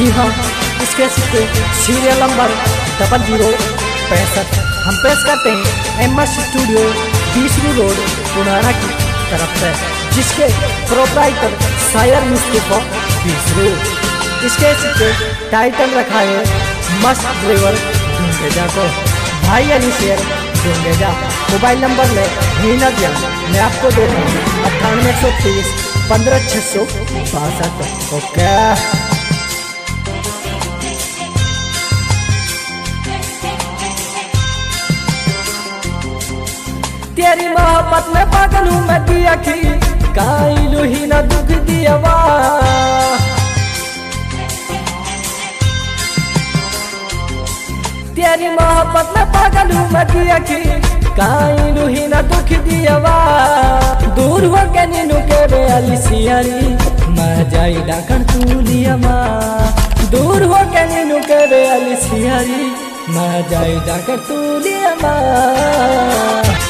जी हाँ इसके सिक्के सीरियल नंबर डबल ज़ीरो पैंसठ। हम पेश करते हैं एम एस स्टूडियो बीसरू रोड पुराना की तरफ़ से, जिसके प्रोपराइटर शायर मुस्तफ़ा बीसरू इसके सिक्के टाइटल रखा है मस्त ड्राइवर ढूंढेजा को। भाई अली शेर ढूंढेजा मोबाइल नंबर में ही न दिया। मैं आपको देता हूँ अट्ठानवे सौ तीस, पंद्रह छः सौ बासठ। ओके। तेरी मोहब्बत में पागल मैं दिया की काइलू ही ना दुख दिया तेरी मोहब्बत में पागल मैं दिया की काइलू ही ना दुख दिया दूर हो के नीनू के अली सियारी, मैं जाई डाकन तू लिया माँ। दूर हो के नीनू के अली सियारी, मैं जाई डाकन तू लिया माँ।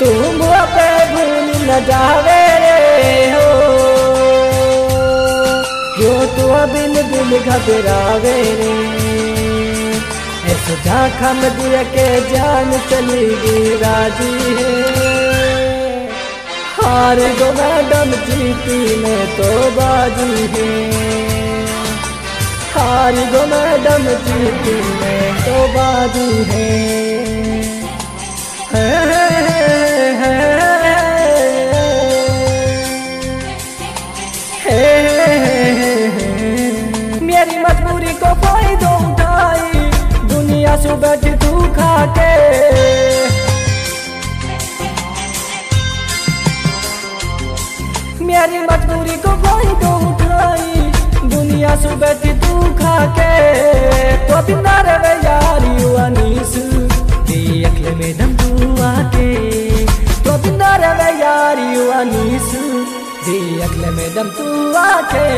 तुम पे भूल न जावे रे हो। क्यों तू बिन दिल घबरावे रे? ऐसे झाखम दिया के जान चली गई राज़ी है। हार गो मैडम जीती में तो बाजी है। हार गो मैडम जीती में तो बाजी है। मेरी मजबूरी को कोई दो उठाई। दुनिया से बैठ तू खा के मेरी को उठाई। दुनिया से बैठ तू खा के तो बिना रे यारी अखले में दम तू आके तो बिना रे यारी अनीस अखले में दम तू आके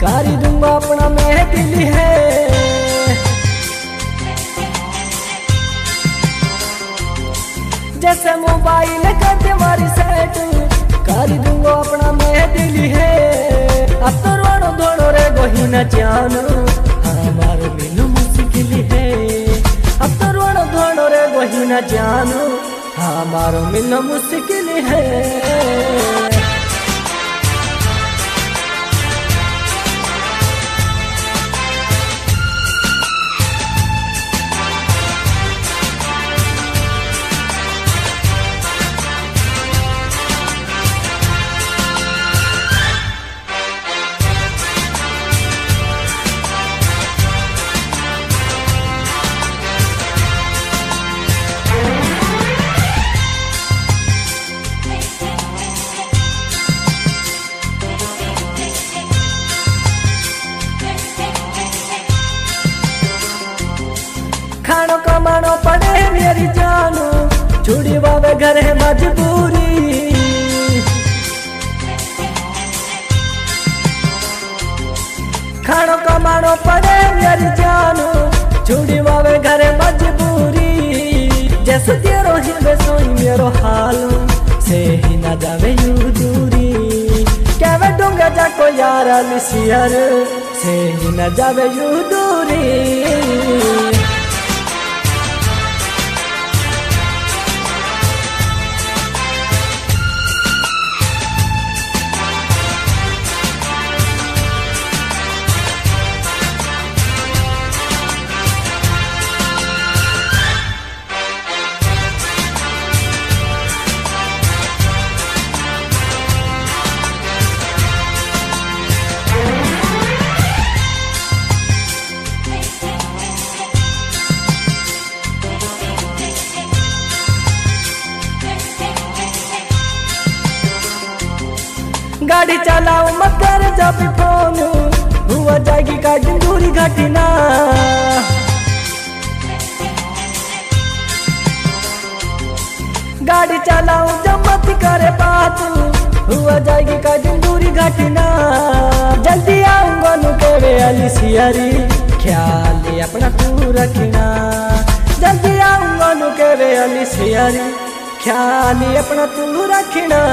कारी दूँगा अपना मैं दिल है। जैसे मोबाइल के दीवारी सेट कारी दूँगा अपना मैं दिल है। अब तो रोनो धोनो रे गोही न जानो हमारे मिलो मुश्किल है। अब तो रोनो धोनो रे गोही न जानो हमारो मिलो मुश्किल है। छुड़ी बाबे घर है मजबूरी। खानो कमानो पड़े मेरी जानो छुड़ी बाबे घर है मजबूरी। सुतिए रोही बेसोई मेरो हालू, से ही न जावे यू दूरी। केवे डूँगे जाको यार लिसियर से ही न जावे यू दूरी। चलाओ मत कर जब फ़ोन। हुआ जाएगी का दूरी घटना। गाड़ी चलाओ जब मत करे बात। हुआ जाएगी का दूरी घटना। जल्दी आऊँगा नु करे अलिसियरी। ख्याल अपना तू रखना। जल्दी आऊँगा नु करे अलिसियरी। ख्याल अपना तू रखना।